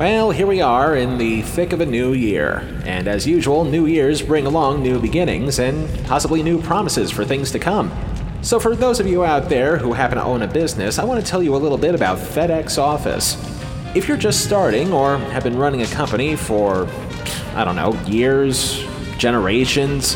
Well, here we are in the thick of a new year, and as usual, new years bring along new beginnings and possibly new promises for things to come. So, for those of you out there who happen to own a business, I want to tell you a little bit about FedEx Office. If you're just starting or have been running a company for, I don't know, years, generations,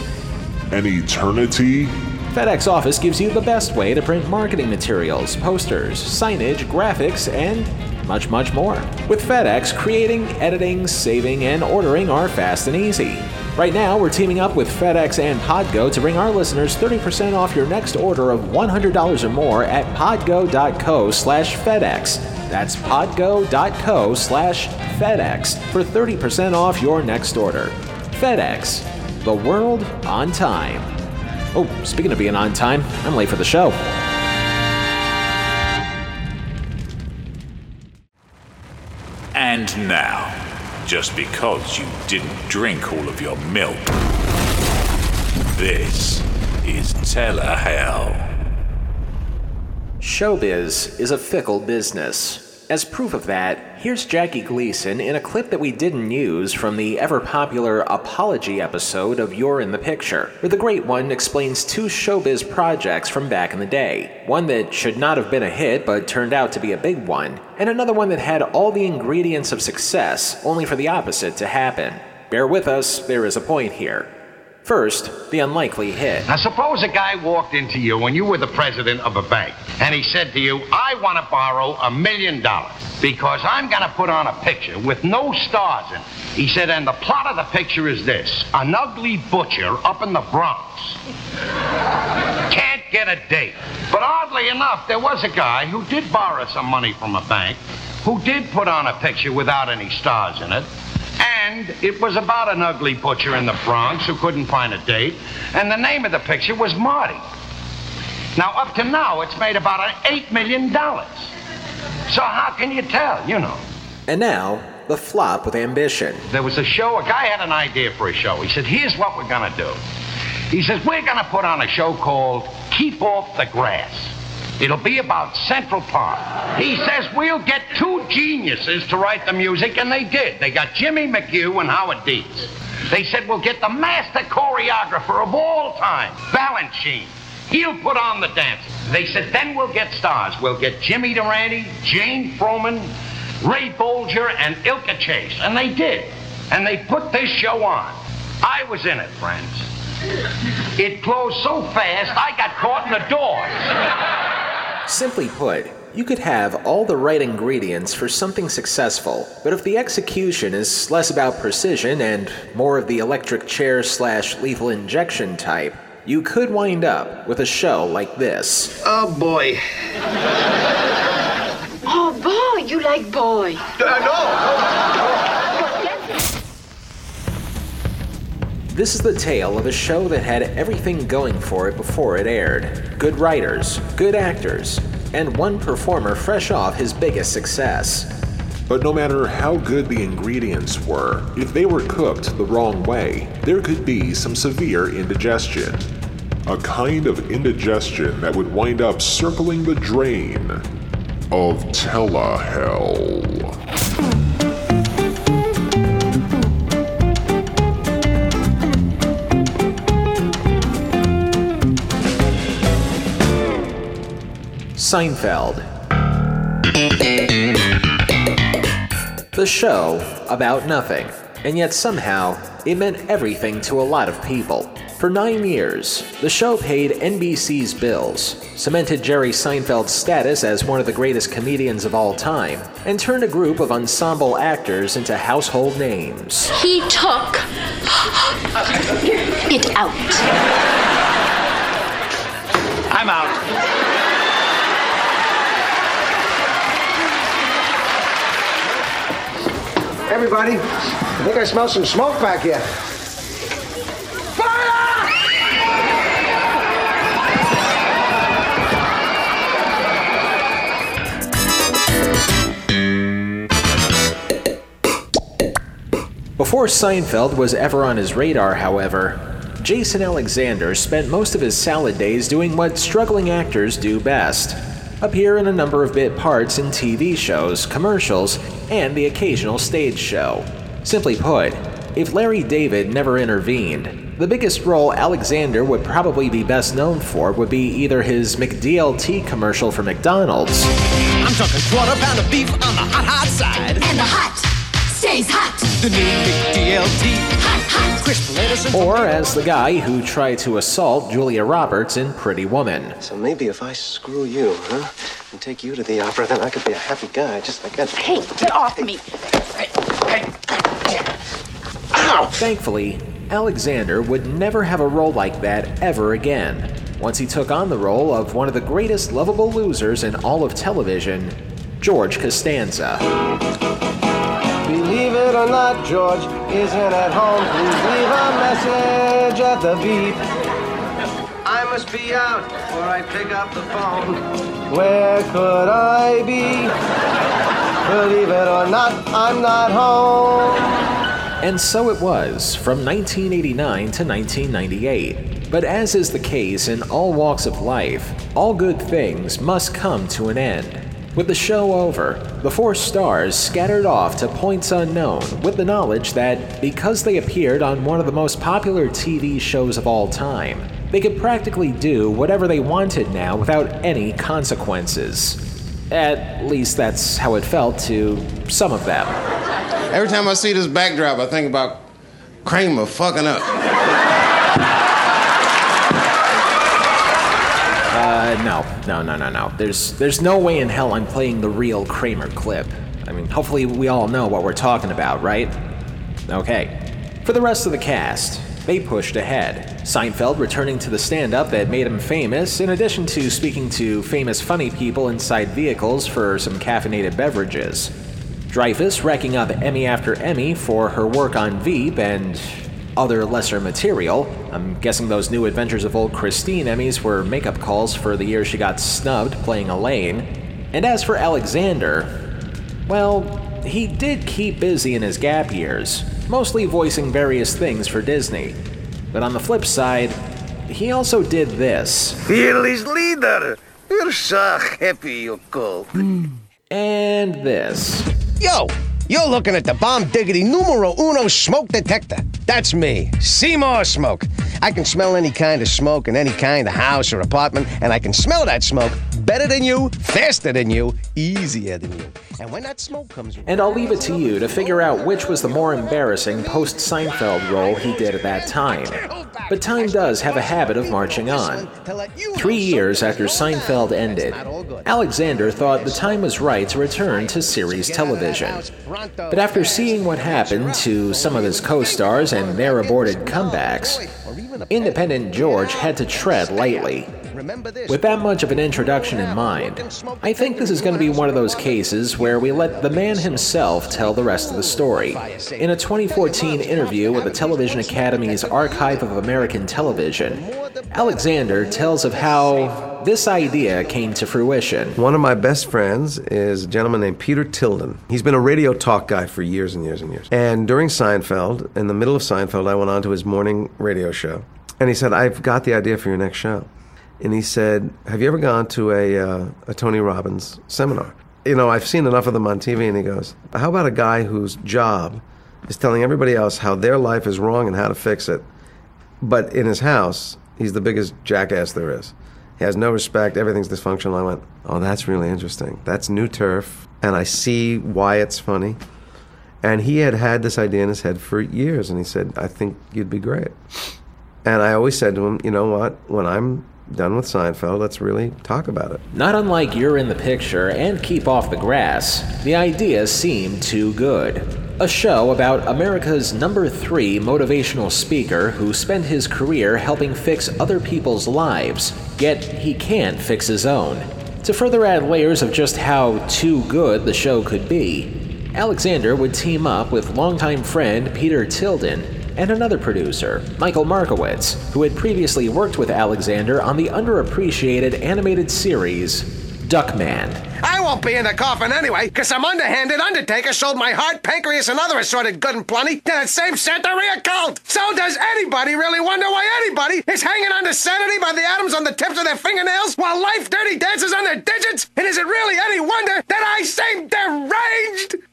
An eternity? FedEx Office gives you the best way to print marketing materials, posters, signage, graphics, and much, much more. With FedEx, creating, editing, saving, and ordering are fast and easy. Right now, we're teaming up with FedEx and Podgo to bring our listeners 30% off your next order of $100 or more at podgo.co slash FedEx. That's podgo.co slash FedEx for 30% off your next order. FedEx, the world on time. Oh, speaking of being on time, I'm late for the show. Now, just because you didn't drink all of your milk, this is Telehell. Showbiz is a fickle business. As proof of that, here's Jackie Gleason in a clip that we didn't use from the ever popular Apology episode of You're in the Picture, where the Great One explains two showbiz projects from back in the day. One that should not have been a hit but turned out to be a big one, and another one that had all the ingredients of success only for the opposite to happen. Bear with us, there is a point here. First, the unlikely hit. Now, suppose a guy walked into you when you were the president of a bank, and he said to you, I want to borrow a million dollars because I'm going to put on a picture with no stars in it. He said, and the plot of the picture is this an ugly butcher up in the Bronx. Can't get a date. But oddly enough, there was a guy who did borrow some money from a bank, who did put on a picture without any stars in it. And it was about an ugly butcher in the Bronx who couldn't find a date. And the name of the picture was Marty. Now, up to now, it's made about $8 million. So how can you tell, you know? And now, the flop with ambition. There was a show, a guy had an idea for a show. He said, here's what we're going to do. He says, we're going to put on a show called Keep Off the Grass. It'll be about Central Park. He says we'll get two geniuses to write the music, and they did. They got Jimmy McHugh and Howard Dietz. They said we'll get the master choreographer of all time, Balanchine. He'll put on the dance. They said then we'll get stars. We'll get Jimmy Durante, Jane Froman, Ray Bolger, and Ilka Chase. And they did. And they put this show on. I was in it, friends. It closed so fast, I got caught in the doors. Simply put, you could have all the right ingredients for something successful, but if the execution is less about precision and more of the electric chair slash lethal injection type, you could wind up with a show like this. Oh, boy. Oh, boy, you like boy. Uh, This is the tale of a show that had everything going for it before it aired good writers, good actors, and one performer fresh off his biggest success. But no matter how good the ingredients were, if they were cooked the wrong way, there could be some severe indigestion. A kind of indigestion that would wind up circling the drain of Telehell. Seinfeld. The show about nothing, and yet somehow it meant everything to a lot of people. For nine years, the show paid NBC's bills, cemented Jerry Seinfeld's status as one of the greatest comedians of all time, and turned a group of ensemble actors into household names. He took it out. I'm out. Everybody, I think I smell some smoke back here. Before Seinfeld was ever on his radar, however, Jason Alexander spent most of his salad days doing what struggling actors do best appear in a number of bit parts in TV shows, commercials, and the occasional stage show. Simply put, if Larry David never intervened, the biggest role Alexander would probably be best known for would be either his McDLT commercial for McDonald's. I'm talking quarter pound of beef on the hot, hot side. And the hot stays hot. The new McDLT. Hot, hot. Crisp lettuce Or as the guy who tried to assault Julia Roberts in Pretty Woman. So maybe if I screw you, huh, and take you to the opera, then I could be a happy guy, just like that. Hey, get off me. Thankfully, Alexander would never have a role like that ever again. Once he took on the role of one of the greatest lovable losers in all of television, George Costanza. Believe it or not, George isn't at home. Please leave a message at the beep. I must be out before I pick up the phone. Where could I be? Believe it or not, I'm not home. And so it was, from 1989 to 1998. But as is the case in all walks of life, all good things must come to an end. With the show over, the four stars scattered off to points unknown with the knowledge that because they appeared on one of the most popular TV shows of all time, they could practically do whatever they wanted now without any consequences. At least that's how it felt to some of them. Every time I see this backdrop, I think about Kramer fucking up. Uh, no, no, no, no, no. There's, there's no way in hell I'm playing the real Kramer clip. I mean, hopefully we all know what we're talking about, right? Okay. For the rest of the cast, they pushed ahead. Seinfeld returning to the stand up that made him famous, in addition to speaking to famous funny people inside vehicles for some caffeinated beverages. Dreyfus racking up Emmy after Emmy for her work on Veep and other lesser material. I'm guessing those new Adventures of Old Christine Emmys were makeup calls for the year she got snubbed playing Elaine. And as for Alexander, well, he did keep busy in his gap years, mostly voicing various things for Disney. But on the flip side, he also did this. Fearless leader. You're so happy you called. And this. Yo, you're looking at the bomb diggity numero uno smoke detector. That's me, Seymour Smoke. I can smell any kind of smoke in any kind of house or apartment, and I can smell that smoke better than you, faster than you, easier than you. And when that smoke comes, And I'll leave it to you to figure out which was the more embarrassing post Seinfeld role he did at that time. But time does have a habit of marching on. Three years after Seinfeld ended, Alexander thought the time was right to return to series television. But after seeing what happened to some of his co stars and their aborted comebacks, Independent George had to tread lightly. With that much of an introduction in mind, I think this is going to be one of those cases where we let the man himself tell the rest of the story. In a 2014 interview with the Television Academy's Archive of American Television, Alexander tells of how this idea came to fruition. One of my best friends is a gentleman named Peter Tilden. He's been a radio talk guy for years and years and years. And during Seinfeld, in the middle of Seinfeld, I went on to his morning radio show. And he said, I've got the idea for your next show. And he said, Have you ever gone to a, uh, a Tony Robbins seminar? You know, I've seen enough of them on TV. And he goes, How about a guy whose job is telling everybody else how their life is wrong and how to fix it? But in his house, he's the biggest jackass there is. He has no respect, everything's dysfunctional. I went, Oh, that's really interesting. That's new turf. And I see why it's funny. And he had had this idea in his head for years. And he said, I think you'd be great. And I always said to him, You know what? When I'm done with Seinfeld, let's really talk about it. Not unlike You're in the Picture and Keep Off the Grass, the idea seemed too good. A show about America's number three motivational speaker who spent his career helping fix other people's lives, yet he can't fix his own. To further add layers of just how too good the show could be, Alexander would team up with longtime friend Peter Tilden and another producer, Michael Markowitz, who had previously worked with Alexander on the underappreciated animated series Duckman. I won't be in the coffin anyway, because some underhanded undertaker sold my heart, pancreas, and other assorted good and plenty to that same Santeria cult. So does anybody really wonder why anybody is hanging on to sanity by the atoms on the tips of their fingernails while life dirty dances on their digits? And is it really any wonder that I seem deranged?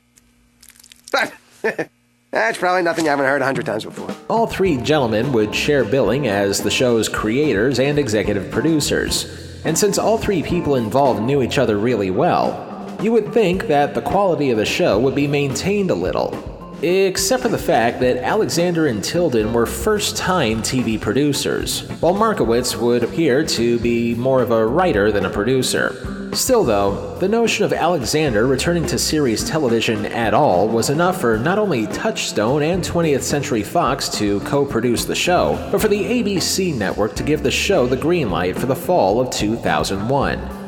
But that's probably nothing you haven't heard a hundred times before. All three gentlemen would share billing as the show's creators and executive producers. And since all three people involved knew each other really well, you would think that the quality of the show would be maintained a little. Except for the fact that Alexander and Tilden were first time TV producers, while Markowitz would appear to be more of a writer than a producer. Still, though, the notion of Alexander returning to series television at all was enough for not only Touchstone and 20th Century Fox to co produce the show, but for the ABC network to give the show the green light for the fall of 2001.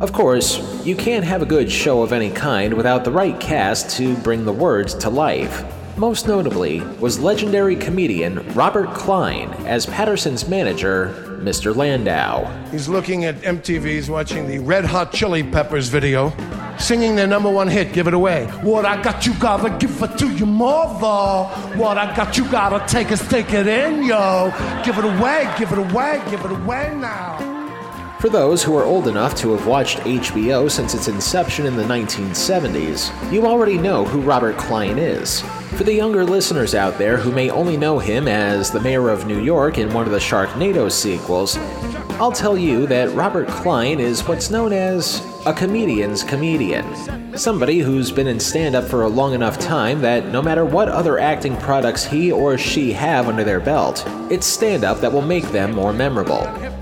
Of course, you can't have a good show of any kind without the right cast to bring the words to life. Most notably was legendary comedian Robert Klein as Patterson's manager, Mr. Landau. He's looking at MTV's watching the Red Hot Chili Peppers video, singing their number one hit, Give It Away. What I got, you gotta give it to your mother. What I got, you gotta take it, stick it in, yo. Give it away, give it away, give it away now. For those who are old enough to have watched HBO since its inception in the 1970s, you already know who Robert Klein is. For the younger listeners out there who may only know him as the mayor of New York in one of the Sharknado sequels, I'll tell you that Robert Klein is what's known as a comedian's comedian. Somebody who's been in stand up for a long enough time that no matter what other acting products he or she have under their belt, it's stand up that will make them more memorable.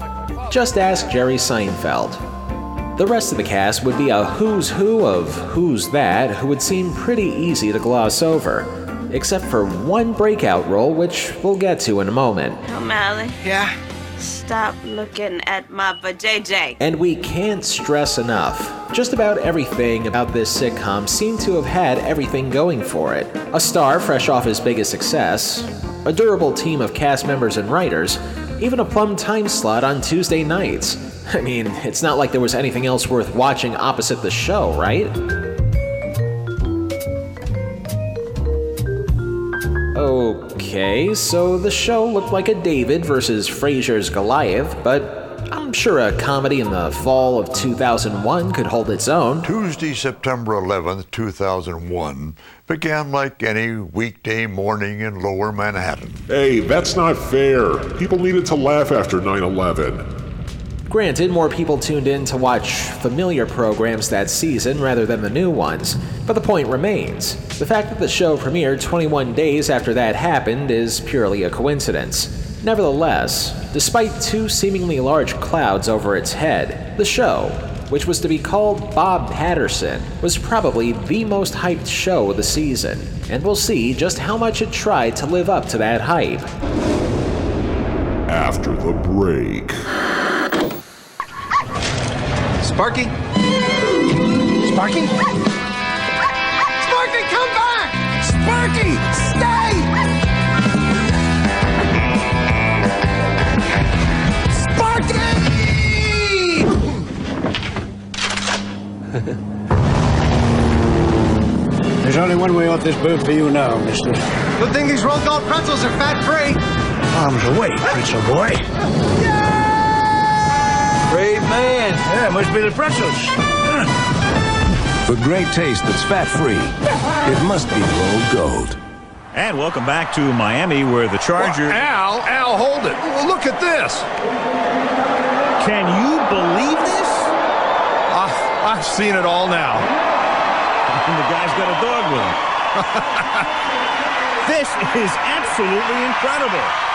Just ask Jerry Seinfeld. The rest of the cast would be a who's who of who's that who would seem pretty easy to gloss over, except for one breakout role, which we'll get to in a moment. O'Malley. Yeah? Stop looking at my vajayjay. And we can't stress enough. Just about everything about this sitcom seemed to have had everything going for it. A star fresh off his biggest success, a durable team of cast members and writers, even a plum time slot on Tuesday nights. I mean, it's not like there was anything else worth watching opposite the show, right? Okay, so the show looked like a David versus Frasier's Goliath, but sure a comedy in the fall of 2001 could hold its own. Tuesday, September 11th, 2001 began like any weekday morning in lower Manhattan. Hey, that's not fair. People needed to laugh after 9 11. Granted, more people tuned in to watch familiar programs that season rather than the new ones, but the point remains. The fact that the show premiered 21 days after that happened is purely a coincidence. Nevertheless, despite two seemingly large clouds over its head, the show, which was to be called Bob Patterson, was probably the most hyped show of the season, and we'll see just how much it tried to live up to that hype. After the break. Sparky? Sparky? Sparky, come back! Sparky, stay! There's only one way off this bird for you now, mister. Good thing these rolled gold pretzels are fat-free. Arms away, pretzel boy. Brave man. Yeah, must be the pretzels. For great taste that's fat-free, it must be rolled gold. And welcome back to Miami, where the Chargers. Al, Al, hold it. Look at this. Can you believe this? I've seen it all now. And the guy's got a dog with him. this is absolutely incredible.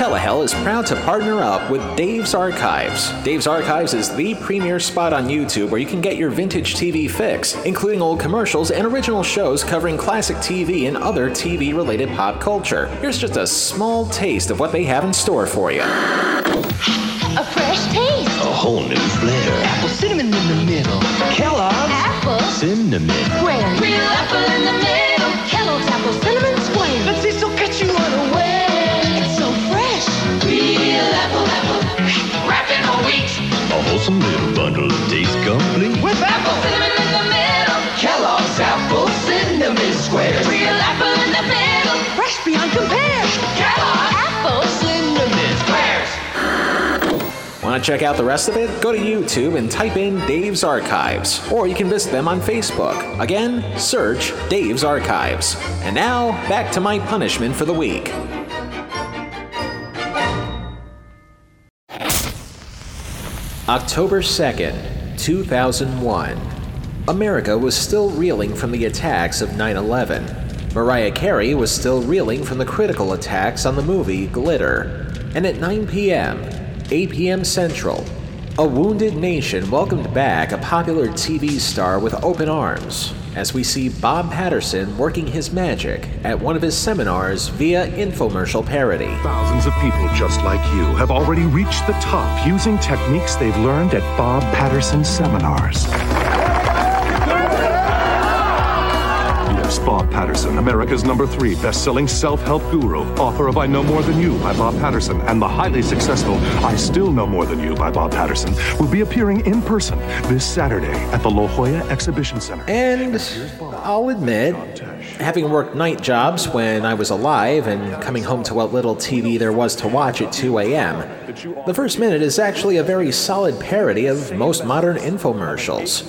Telehell is proud to partner up with Dave's Archives. Dave's Archives is the premier spot on YouTube where you can get your vintage TV fix, including old commercials and original shows covering classic TV and other TV related pop culture. Here's just a small taste of what they have in store for you. A fresh taste. A whole new flair. Apple cinnamon in the middle. Kellogg's Apple. Cinnamon. Square. Real apple in the middle. Kellogg's apple cinnamon square. Let's see, so bundle complete. With apple cinnamon in the middle. Kellogg's apple cinnamon squares. Real apple in the middle. Fresh beyond compare. Kellogg's apple cinnamon squares. Want to check out the rest of it? Go to YouTube and type in Dave's Archives, or you can visit them on Facebook. Again, search Dave's Archives. And now, back to my punishment for the week. October 2nd, 2001. America was still reeling from the attacks of 9 11. Mariah Carey was still reeling from the critical attacks on the movie Glitter. And at 9 p.m., 8 p.m. Central, a wounded nation welcomed back a popular TV star with open arms as we see Bob Patterson working his magic at one of his seminars via infomercial parody. Thousands of people just like you have already reached the top using techniques they've learned at Bob Patterson seminars. Bob Patterson, America's number three best-selling self-help guru, author of I Know More Than You by Bob Patterson, and the highly successful I Still Know More Than You by Bob Patterson, will be appearing in person this Saturday at the La Jolla Exhibition Center. And I'll admit, having worked night jobs when I was alive and coming home to what little TV there was to watch at 2 a.m., the first minute is actually a very solid parody of most modern infomercials.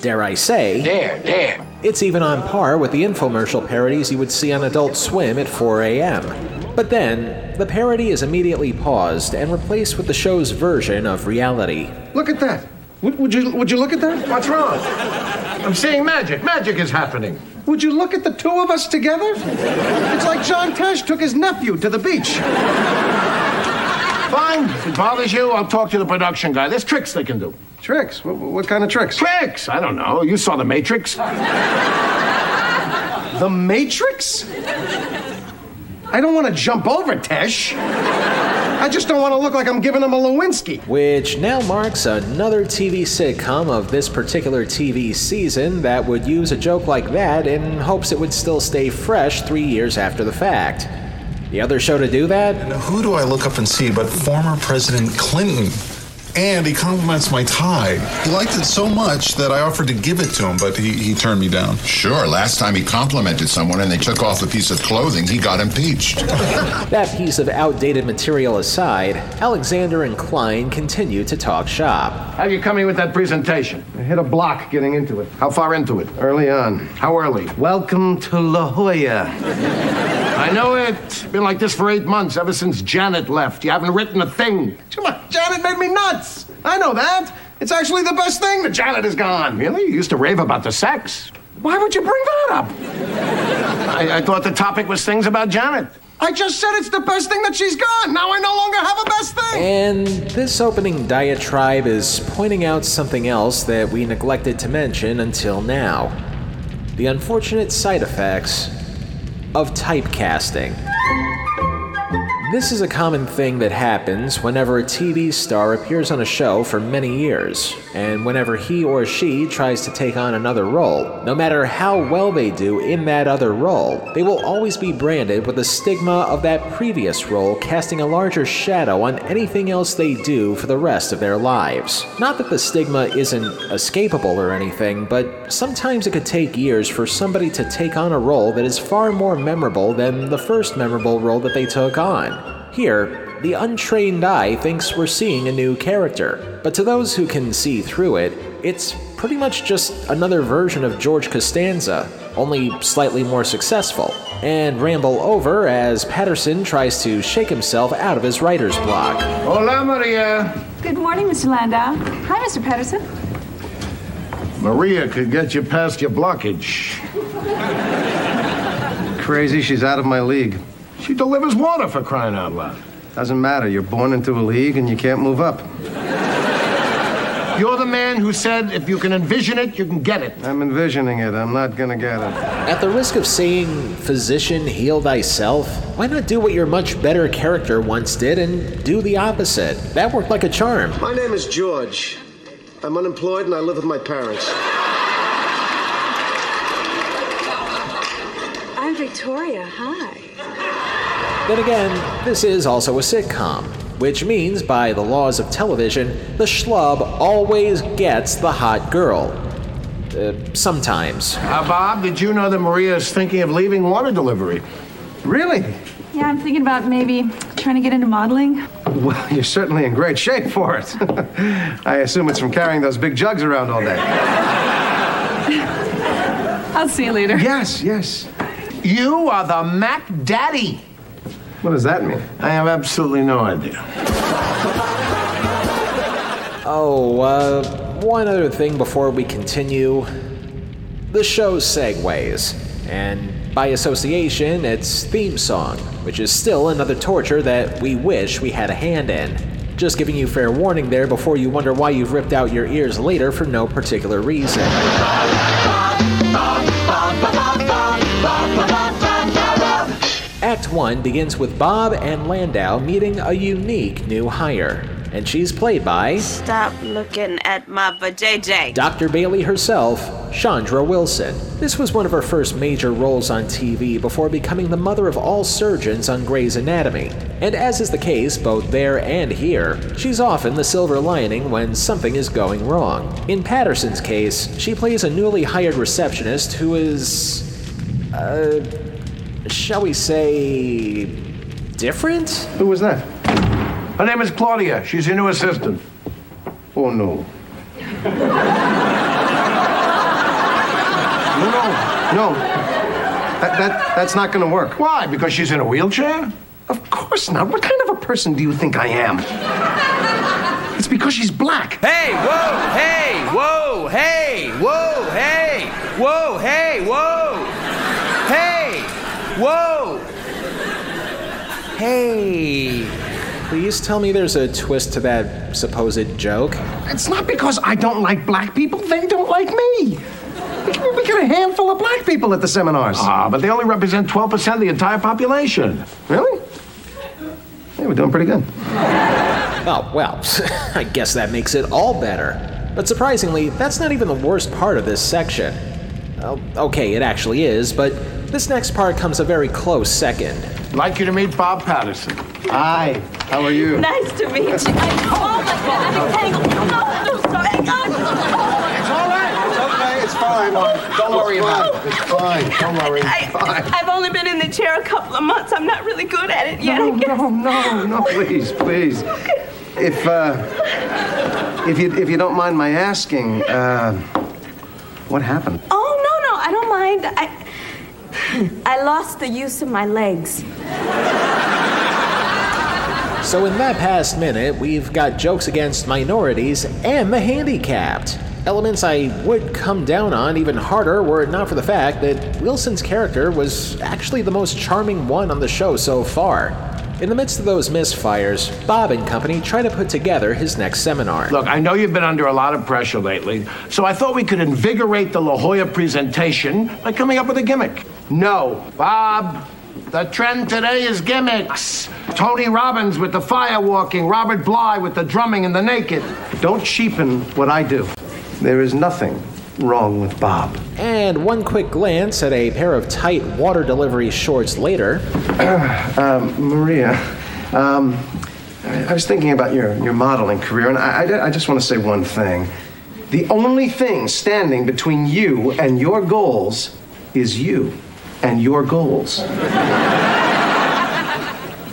Dare I say, Dare, dare. it's even on par with the infomercial parodies you would see on Adult Swim at 4 a.m. But then, the parody is immediately paused and replaced with the show's version of reality. Look at that. Would, would you would you look at that? What's wrong? I'm seeing magic. Magic is happening. Would you look at the two of us together? It's like John Tesh took his nephew to the beach. Fine. If it bothers you, I'll talk to the production guy. There's tricks they can do. Tricks? What, what kind of tricks? Tricks? I don't know. You saw The Matrix. The Matrix? I don't want to jump over Tesh. I just don't want to look like I'm giving him a Lewinsky. Which now marks another TV sitcom of this particular TV season that would use a joke like that in hopes it would still stay fresh three years after the fact. The other show to do that? Now, who do I look up and see but former President Clinton? And he compliments my tie. He liked it so much that I offered to give it to him, but he, he turned me down. Sure, last time he complimented someone and they took off a piece of clothing, he got impeached. That piece of outdated material aside, Alexander and Klein continue to talk shop. How are you coming with that presentation? I hit a block getting into it. How far into it? Early on. How early? Welcome to La Jolla. I know it. Been like this for eight months, ever since Janet left. You haven't written a thing. Janet made me nuts. I know that. It's actually the best thing that Janet is gone. Really? You used to rave about the sex. Why would you bring that up? I, I thought the topic was things about Janet. I just said it's the best thing that she's gone. Now I no longer have a best thing. And this opening diatribe is pointing out something else that we neglected to mention until now the unfortunate side effects of typecasting. This is a common thing that happens whenever a TV star appears on a show for many years, and whenever he or she tries to take on another role. No matter how well they do in that other role, they will always be branded with the stigma of that previous role casting a larger shadow on anything else they do for the rest of their lives. Not that the stigma isn't escapable or anything, but sometimes it could take years for somebody to take on a role that is far more memorable than the first memorable role that they took on. Here, the untrained eye thinks we're seeing a new character, but to those who can see through it, it's pretty much just another version of George Costanza, only slightly more successful, and ramble over as Patterson tries to shake himself out of his writer's block. Hola, Maria. Good morning, Mr. Landau. Hi, Mr. Patterson. Maria could get you past your blockage. Crazy, she's out of my league. She delivers water for crying out loud. Doesn't matter. You're born into a league and you can't move up. You're the man who said if you can envision it, you can get it. I'm envisioning it. I'm not gonna get it. At the risk of saying, physician, heal thyself, why not do what your much better character once did and do the opposite? That worked like a charm. My name is George. I'm unemployed and I live with my parents. I'm Victoria. Hi. Then again, this is also a sitcom, which means by the laws of television, the schlub always gets the hot girl. Uh, sometimes. Uh, Bob, did you know that Maria is thinking of leaving water delivery? Really? Yeah, I'm thinking about maybe trying to get into modeling? Well, you're certainly in great shape for it. I assume it's from carrying those big jugs around all day. I'll see you later. Yes, yes. You are the Mac Daddy. What does that mean? I have absolutely no idea. Oh, uh, one other thing before we continue. The show's segues, and by association, its theme song, which is still another torture that we wish we had a hand in. Just giving you fair warning there before you wonder why you've ripped out your ears later for no particular reason. Act 1 begins with Bob and Landau meeting a unique new hire, and she's played by Stop looking at my vajayjay. Dr. Bailey herself, Chandra Wilson. This was one of her first major roles on TV before becoming the mother of all surgeons on Grey's Anatomy. And as is the case both there and here, she's often the silver lining when something is going wrong. In Patterson's case, she plays a newly hired receptionist who is. uh. Shall we say. different? Who was that? Her name is Claudia. She's your new assistant. Oh, no. No, no, no. That, that, that's not going to work. Why? Because she's in a wheelchair? Of course not. What kind of a person do you think I am? It's because she's black. Hey, whoa, hey, whoa, hey, whoa, hey, whoa, hey, whoa, hey, whoa. Hey. Please tell me there's a twist to that supposed joke. It's not because I don't like black people. They don't like me. We got a handful of black people at the seminars. Ah, but they only represent 12% of the entire population. Really? Yeah, we're doing pretty good. Oh, well, I guess that makes it all better. But surprisingly, that's not even the worst part of this section. Oh, okay, it actually is, but this next part comes a very close second. I'd like you to meet Bob Patterson. Hi, how are you? Nice to meet you. I, oh my God, I'm entangled. No, no, sorry. Oh. It's all right. It's okay, it's fine. Don't worry about it. It's fine. Don't worry. I, fine. I've only been in the chair a couple of months. I'm not really good at it yet. No, I guess. no, no, no, please, please. If, uh, if you, if you don't mind my asking, uh, what happened? Oh no, no, I don't mind. I I lost the use of my legs. So, in that past minute, we've got jokes against minorities and the handicapped. Elements I would come down on even harder were it not for the fact that Wilson's character was actually the most charming one on the show so far. In the midst of those misfires, Bob and company try to put together his next seminar. Look, I know you've been under a lot of pressure lately, so I thought we could invigorate the La Jolla presentation by coming up with a gimmick. No, Bob, the trend today is gimmicks. Tony Robbins with the fire walking, Robert Bly with the drumming and the naked. Don't cheapen what I do. There is nothing wrong with Bob. And one quick glance at a pair of tight water delivery shorts later. um, Maria, um, I, I was thinking about your, your modeling career, and I, I, I just want to say one thing. The only thing standing between you and your goals is you and your goals.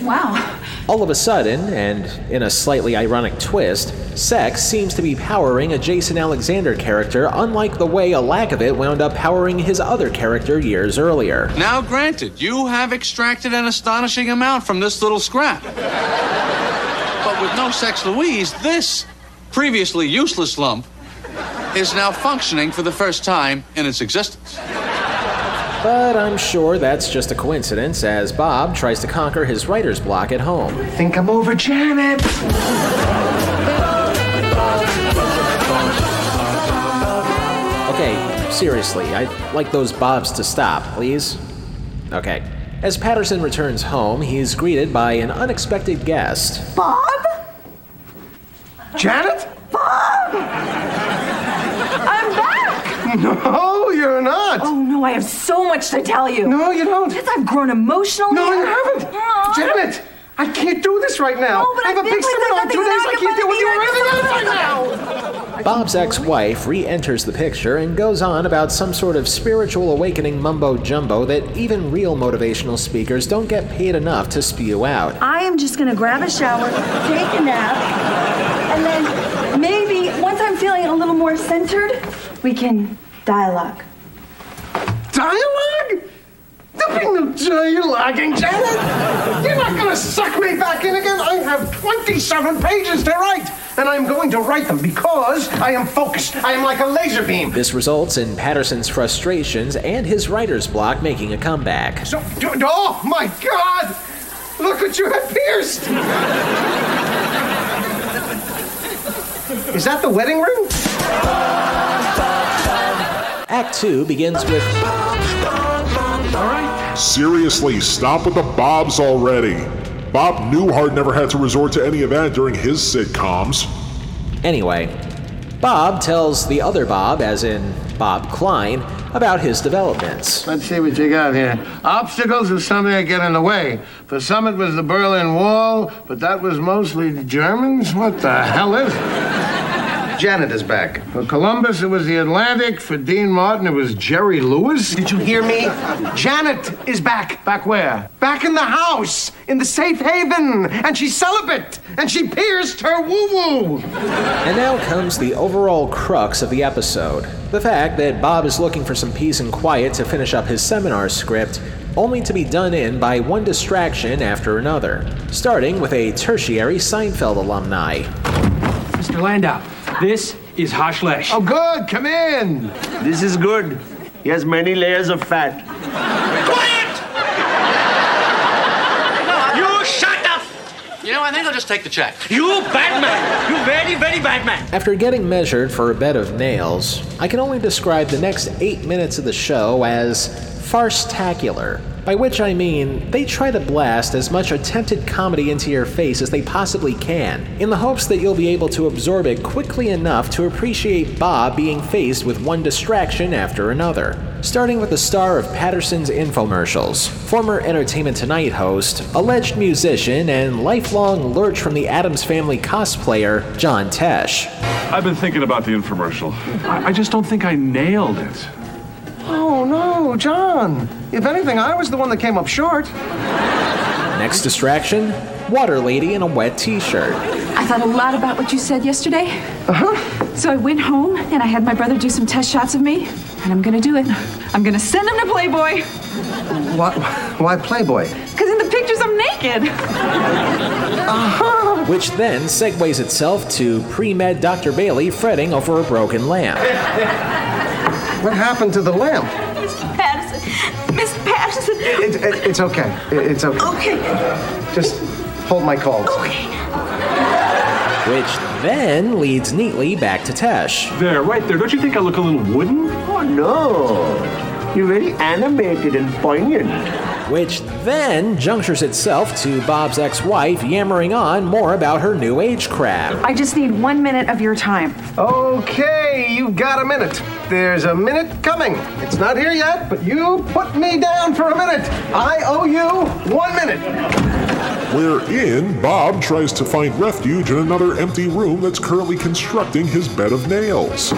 Wow. All of a sudden, and in a slightly ironic twist, sex seems to be powering a Jason Alexander character, unlike the way a lack of it wound up powering his other character years earlier. Now, granted, you have extracted an astonishing amount from this little scrap. But with no sex Louise, this previously useless lump is now functioning for the first time in its existence. But I'm sure that's just a coincidence as Bob tries to conquer his writer's block at home. Think I'm over Janet. Okay, seriously, I'd like those Bobs to stop, please. Okay. As Patterson returns home, he's greeted by an unexpected guest. Bob? Janet? Bob! I'm back! No, you're not. Oh no, I have so much to tell you. No, you don't. Yes, I've grown emotionally. No, you haven't. Aw. Janet, I can't do this right now. No, but I have I've a big with seminar in two days. I can't deal with you or anything else right now. Bob's ex wife re enters the picture and goes on about some sort of spiritual awakening mumbo jumbo that even real motivational speakers don't get paid enough to spew out. I am just gonna grab a shower, take a nap, and then maybe once I'm feeling a little more centered, we can dialogue. Dialogue? There'll be no dialoguing, Janet. You're not going to suck me back in again. I have 27 pages to write, and I'm going to write them because I am focused. I am like a laser beam. This results in Patterson's frustrations and his writer's block making a comeback. So, d- oh my God! Look what you have pierced! Is that the wedding ring? Act 2 begins with Seriously, stop with the Bobs already. Bob Newhart never had to resort to any of that during his sitcoms. Anyway, Bob tells the other Bob, as in Bob Klein, about his developments. Let's see what you got here. Obstacles is something that get in the way. For some, it was the Berlin Wall, but that was mostly the Germans. What the hell is it? Janet is back. For Columbus, it was the Atlantic. For Dean Martin, it was Jerry Lewis. Did you hear me? Janet is back. Back where? Back in the house, in the safe haven, and she's celibate, and she pierced her woo woo. And now comes the overall crux of the episode the fact that Bob is looking for some peace and quiet to finish up his seminar script, only to be done in by one distraction after another, starting with a tertiary Seinfeld alumni. Mr. Landau, this is Hashlesh. Oh, good. Come in. This is good. He has many layers of fat. Quiet! you shut up! You know, I think I'll just take the check. You bad man! You very, very bad man! After getting measured for a bed of nails, I can only describe the next eight minutes of the show as farce-tacular. By which I mean, they try to blast as much attempted comedy into your face as they possibly can, in the hopes that you'll be able to absorb it quickly enough to appreciate Bob being faced with one distraction after another. Starting with the star of Patterson's infomercials, former Entertainment Tonight host, alleged musician, and lifelong Lurch from the Addams Family cosplayer, John Tesh. I've been thinking about the infomercial. I, I just don't think I nailed it. Oh, John. If anything, I was the one that came up short. Next distraction Water Lady in a wet t shirt. I thought a lot about what you said yesterday. Uh huh. So I went home and I had my brother do some test shots of me, and I'm gonna do it. I'm gonna send him to Playboy. Why, why Playboy? Because in the pictures I'm naked. Uh-huh. Which then segues itself to pre med Dr. Bailey fretting over a broken lamp. What happened to the lamp? Miss Patterson. Miss Patterson. It, it, it's okay. It- it's okay. Okay. Just hold my calls. Okay. Which then leads neatly back to Tesh. There, right there. Don't you think I look a little wooden? Oh no! You're very animated and poignant. Which then junctures itself to Bob's ex wife yammering on more about her new age crap. I just need one minute of your time. Okay, you've got a minute. There's a minute coming. It's not here yet, but you put me down for a minute. I owe you one minute. Wherein Bob tries to find refuge in another empty room that's currently constructing his bed of nails.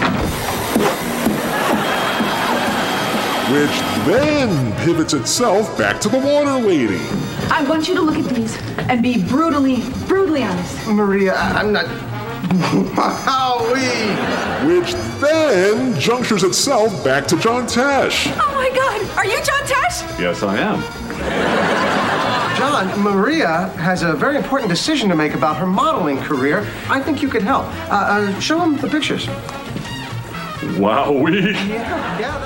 Which then pivots itself back to the water lady. I want you to look at these and be brutally, brutally honest. Maria, I- I'm not. Howie! Which then junctures itself back to John Tesh. Oh my God! Are you John Tesh? Yes, I am. John, Maria has a very important decision to make about her modeling career. I think you could help. Uh, uh, show him the pictures. Wowee.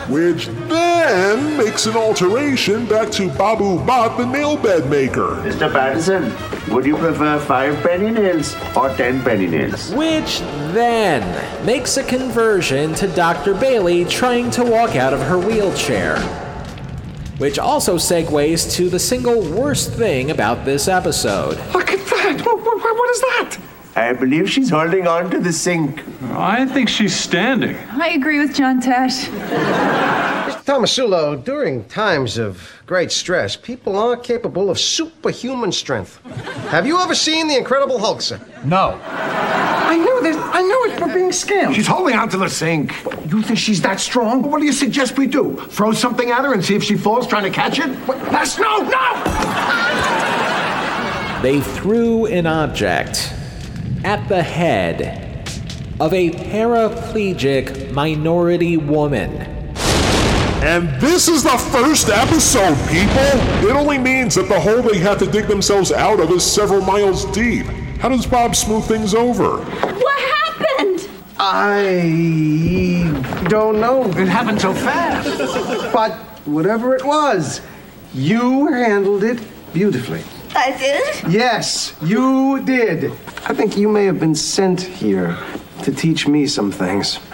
Which then makes an alteration back to Babu Bhatt, the nail bed maker. Mr. Patterson, would you prefer five penny nails or ten penny nails? Which then makes a conversion to Dr. Bailey trying to walk out of her wheelchair. Which also segues to the single worst thing about this episode. Look at that. What, what, what is that? I believe she's holding on to the sink. I think she's standing. I agree with John Tesh. Mr. Tomasulo, during times of great stress, people are capable of superhuman strength. Have you ever seen The Incredible Hulk, sir? No. I knew this. I knew it for being scam. She's holding on to the sink. You think she's that strong? What do you suggest we do? Throw something at her and see if she falls trying to catch it? That's no, no! They threw an object at the head of a paraplegic minority woman. And this is the first episode, people! It only means that the hole they have to dig themselves out of is several miles deep. How does Bob smooth things over? What happened? I don't know. It happened so fast. But whatever it was, you handled it beautifully. I did? Yes, you did. I think you may have been sent here to teach me some things.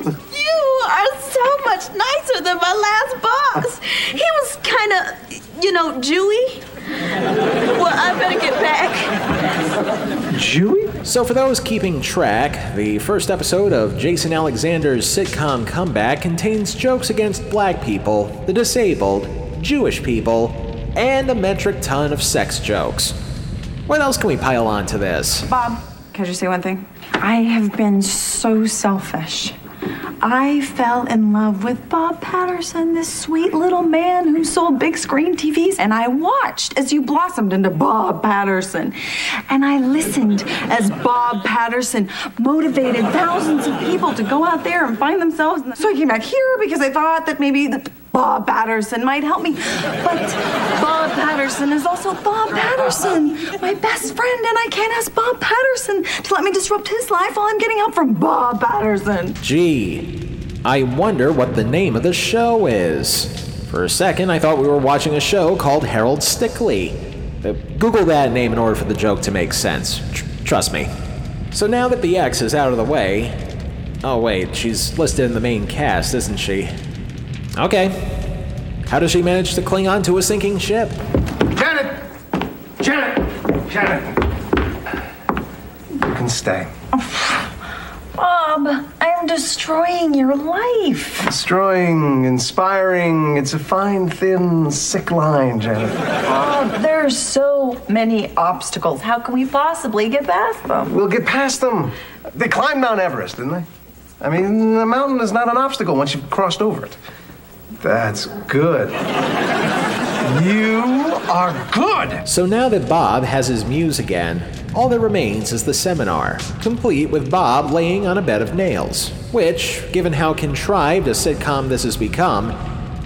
You are so much nicer than my last boss. He was kind of, you know, Jewy. Well, I better get back. Jewy? So, for those keeping track, the first episode of Jason Alexander's sitcom comeback contains jokes against black people, the disabled, Jewish people, and a metric ton of sex jokes. What else can we pile on to this? Bob, can I just say one thing? I have been so selfish. I fell in love with Bob Patterson, this sweet little man who sold big screen TVs, and I watched as you blossomed into Bob Patterson. And I listened as Bob Patterson motivated thousands of people to go out there and find themselves. So I came back here because I thought that maybe the Bob Patterson might help me. But Bob Patterson is also Bob Patterson, my best friend, and I can't ask Bob Patterson to let me disrupt his life while I'm getting help from Bob Patterson. Gee, I wonder what the name of the show is. For a second, I thought we were watching a show called Harold Stickley. Uh, Google that name in order for the joke to make sense. Tr- trust me. So now that the X is out of the way. Oh, wait, she's listed in the main cast, isn't she? Okay. How does she manage to cling on to a sinking ship? Janet! Janet! Janet! You can stay. Oh, Bob, I'm destroying your life. Destroying, inspiring, it's a fine, thin, sick line, Janet. Bob, there are so many obstacles. How can we possibly get past them? We'll get past them. They climbed Mount Everest, didn't they? I mean, the mountain is not an obstacle once you've crossed over it. That's good. You are good. So now that Bob has his muse again, all that remains is the seminar, complete with Bob laying on a bed of nails, which, given how contrived a sitcom this has become,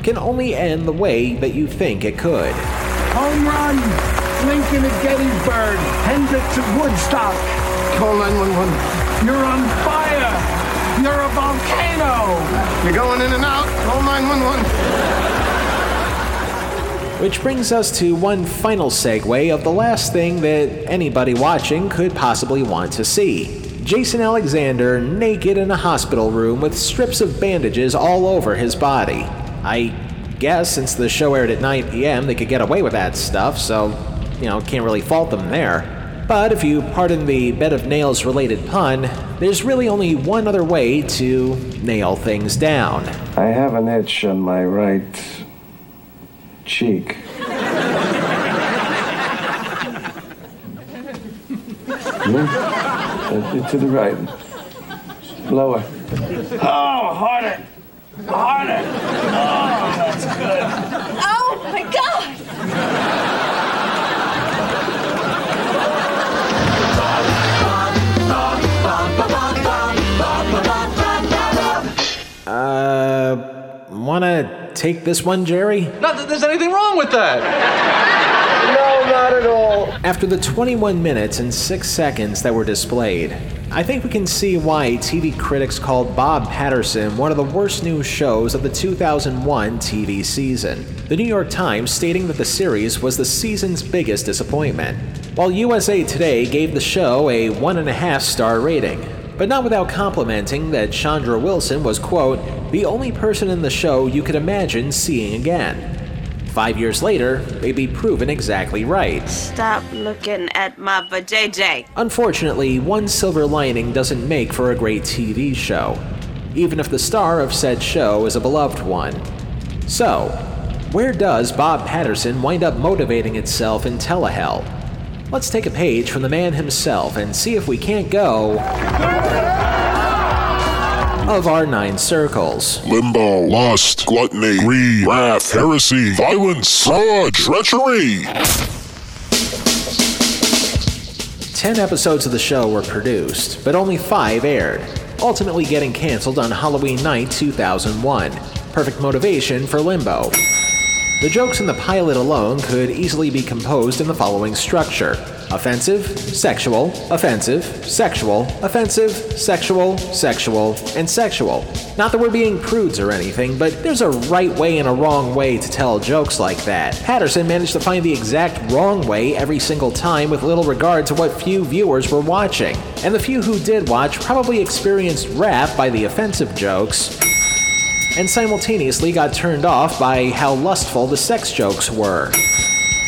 can only end the way that you think it could. Home run! Lincoln at Gettysburg. Hendrix at Woodstock. Call 911. You're on fire! You're a volcano! You're going in and out. Call 911. Which brings us to one final segue of the last thing that anybody watching could possibly want to see. Jason Alexander naked in a hospital room with strips of bandages all over his body. I guess since the show aired at 9 p.m., they could get away with that stuff, so, you know, can't really fault them there. But if you pardon the bed of nails related pun, there's really only one other way to nail things down. I have an itch on my right cheek. Yeah? To the right. Lower. Oh, harder! Harder! Oh, that's good. Oh my God! Uh, wanna take this one, Jerry? Not that there's anything wrong with that. No, not at all. After the 21 minutes and 6 seconds that were displayed, I think we can see why TV critics called Bob Patterson one of the worst news shows of the 2001 TV season. The New York Times stating that the series was the season's biggest disappointment, while USA Today gave the show a 1.5 star rating, but not without complimenting that Chandra Wilson was, quote, the only person in the show you could imagine seeing again. Five years later, they'd be proven exactly right. Stop looking at my vajayjay. Unfortunately, one silver lining doesn't make for a great TV show, even if the star of said show is a beloved one. So, where does Bob Patterson wind up motivating itself in Telehell? Let's take a page from the man himself and see if we can't go. of our nine circles. Limbo, lust, gluttony, greed, wrath, heresy, violence, fraud, treachery. Ten episodes of the show were produced, but only five aired, ultimately getting canceled on Halloween night 2001. Perfect motivation for Limbo. The jokes in the pilot alone could easily be composed in the following structure offensive, sexual, offensive, sexual, offensive, sexual, sexual, and sexual. Not that we're being prudes or anything, but there's a right way and a wrong way to tell jokes like that. Patterson managed to find the exact wrong way every single time with little regard to what few viewers were watching. And the few who did watch probably experienced wrath by the offensive jokes and simultaneously got turned off by how lustful the sex jokes were.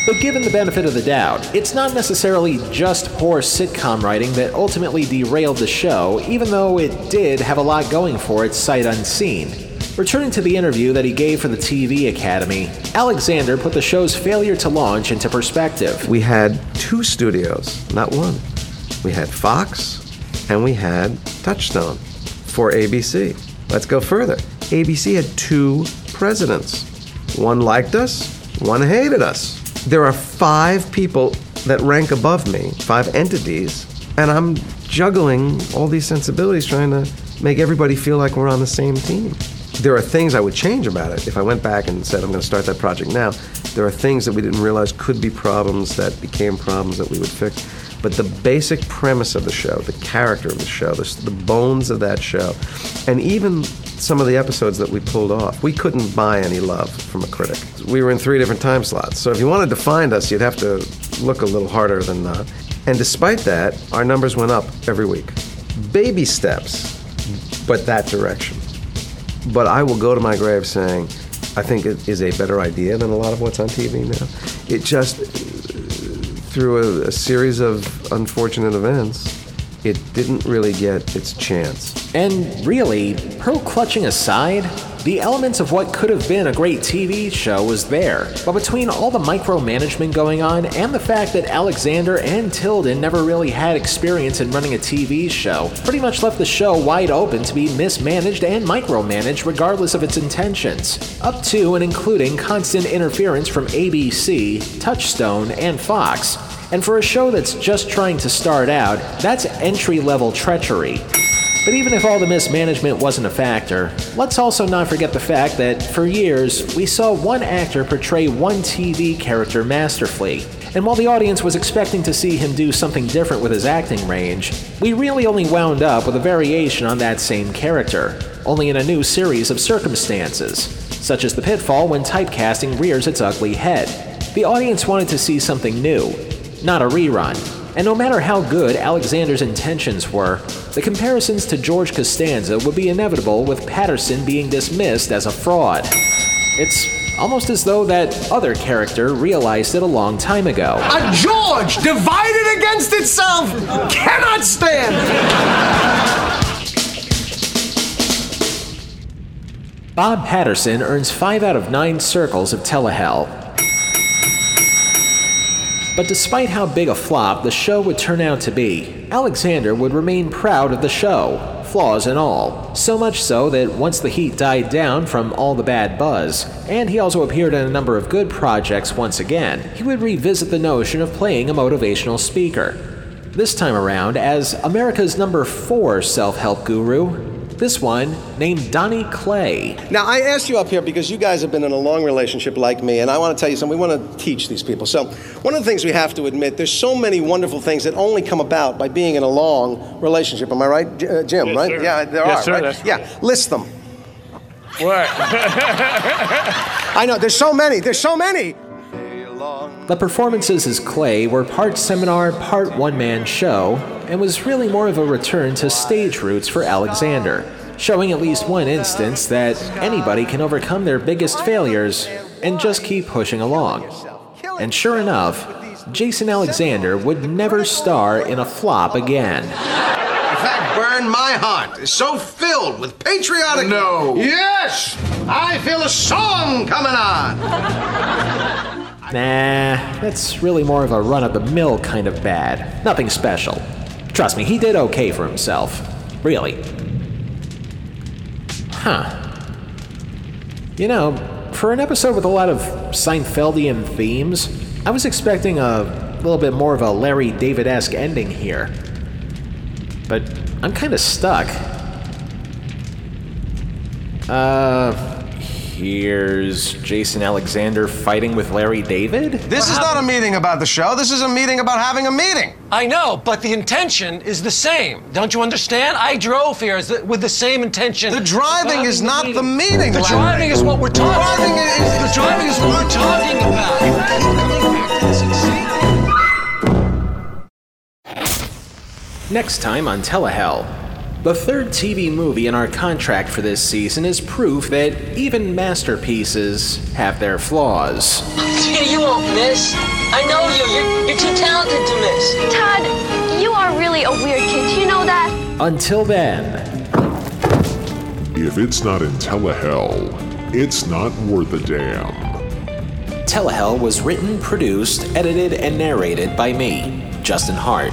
But given the benefit of the doubt, it's not necessarily just poor sitcom writing that ultimately derailed the show, even though it did have a lot going for it sight unseen. Returning to the interview that he gave for the TV Academy, Alexander put the show's failure to launch into perspective. We had two studios, not one. We had Fox and we had Touchstone for ABC. Let's go further. ABC had two presidents. One liked us, one hated us. There are five people that rank above me, five entities, and I'm juggling all these sensibilities trying to make everybody feel like we're on the same team. There are things I would change about it if I went back and said I'm going to start that project now. There are things that we didn't realize could be problems that became problems that we would fix. But the basic premise of the show, the character of the show, the, the bones of that show, and even some of the episodes that we pulled off, we couldn't buy any love from a critic. We were in three different time slots, so if you wanted to find us, you'd have to look a little harder than that. And despite that, our numbers went up every week. Baby steps, but that direction. But I will go to my grave saying, I think it is a better idea than a lot of what's on TV now. It just, through a, a series of unfortunate events, it didn't really get its chance. And really, pearl clutching aside, the elements of what could have been a great TV show was there. But between all the micromanagement going on and the fact that Alexander and Tilden never really had experience in running a TV show, pretty much left the show wide open to be mismanaged and micromanaged regardless of its intentions. Up to and including constant interference from ABC, Touchstone, and Fox. And for a show that's just trying to start out, that's entry level treachery. But even if all the mismanagement wasn't a factor, let's also not forget the fact that, for years, we saw one actor portray one TV character masterfully. And while the audience was expecting to see him do something different with his acting range, we really only wound up with a variation on that same character, only in a new series of circumstances, such as the pitfall when typecasting rears its ugly head. The audience wanted to see something new, not a rerun. And no matter how good Alexander's intentions were, the comparisons to George Costanza would be inevitable with Patterson being dismissed as a fraud. It's almost as though that other character realized it a long time ago. A George divided against itself cannot stand. Bob Patterson earns 5 out of 9 circles of Telehell. But despite how big a flop the show would turn out to be, Alexander would remain proud of the show, flaws and all. So much so that once the heat died down from all the bad buzz, and he also appeared in a number of good projects once again, he would revisit the notion of playing a motivational speaker. This time around as America's number 4 self help guru, this one named Donnie Clay. Now, I asked you up here because you guys have been in a long relationship like me, and I want to tell you something. We want to teach these people. So, one of the things we have to admit, there's so many wonderful things that only come about by being in a long relationship. Am I right, J- uh, Jim? Yes, right? sir. Yeah, there Yes, are. sir, right? that's yeah, list them. What? I know. There's so many. There's so many. The performances as Clay were part seminar, part one man show, and was really more of a return to stage roots for Alexander, showing at least one instance that anybody can overcome their biggest failures and just keep pushing along. And sure enough, Jason Alexander would never star in a flop again. That burned my heart. It's so filled with patriotic. No. Yes! I feel a song coming on. Nah, that's really more of a run of the mill kind of bad. Nothing special. Trust me, he did okay for himself. Really. Huh. You know, for an episode with a lot of Seinfeldian themes, I was expecting a little bit more of a Larry David esque ending here. But I'm kind of stuck. Uh, here's Jason Alexander fighting with Larry David? This is not a meeting about the show. This is a meeting about having a meeting. I know, but the intention is the same. Don't you understand? I drove here as the- with the same intention. The driving is having not the meeting, The Larry. driving is what we're talking Driving about. is- the driving is what we're talking about. Next time on Telehell. The third TV movie in our contract for this season is proof that even masterpieces have their flaws. you won't miss. I know you. You're, you're too talented to miss. Todd, you are really a weird kid. Do you know that? Until then, If it's not in Telehell, it's not worth a damn. Telehell was written, produced, edited, and narrated by me, Justin Hart.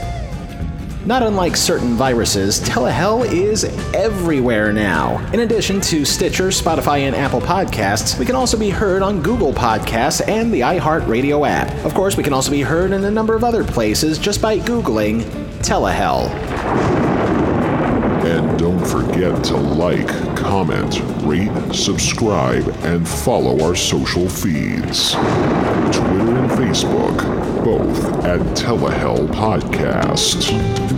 Not unlike certain viruses, Telehell is everywhere now. In addition to Stitcher, Spotify, and Apple Podcasts, we can also be heard on Google Podcasts and the iHeartRadio app. Of course, we can also be heard in a number of other places just by Googling Telehell. And don't forget to like, comment, rate, subscribe, and follow our social feeds Twitter and Facebook, both at Telehell Podcast.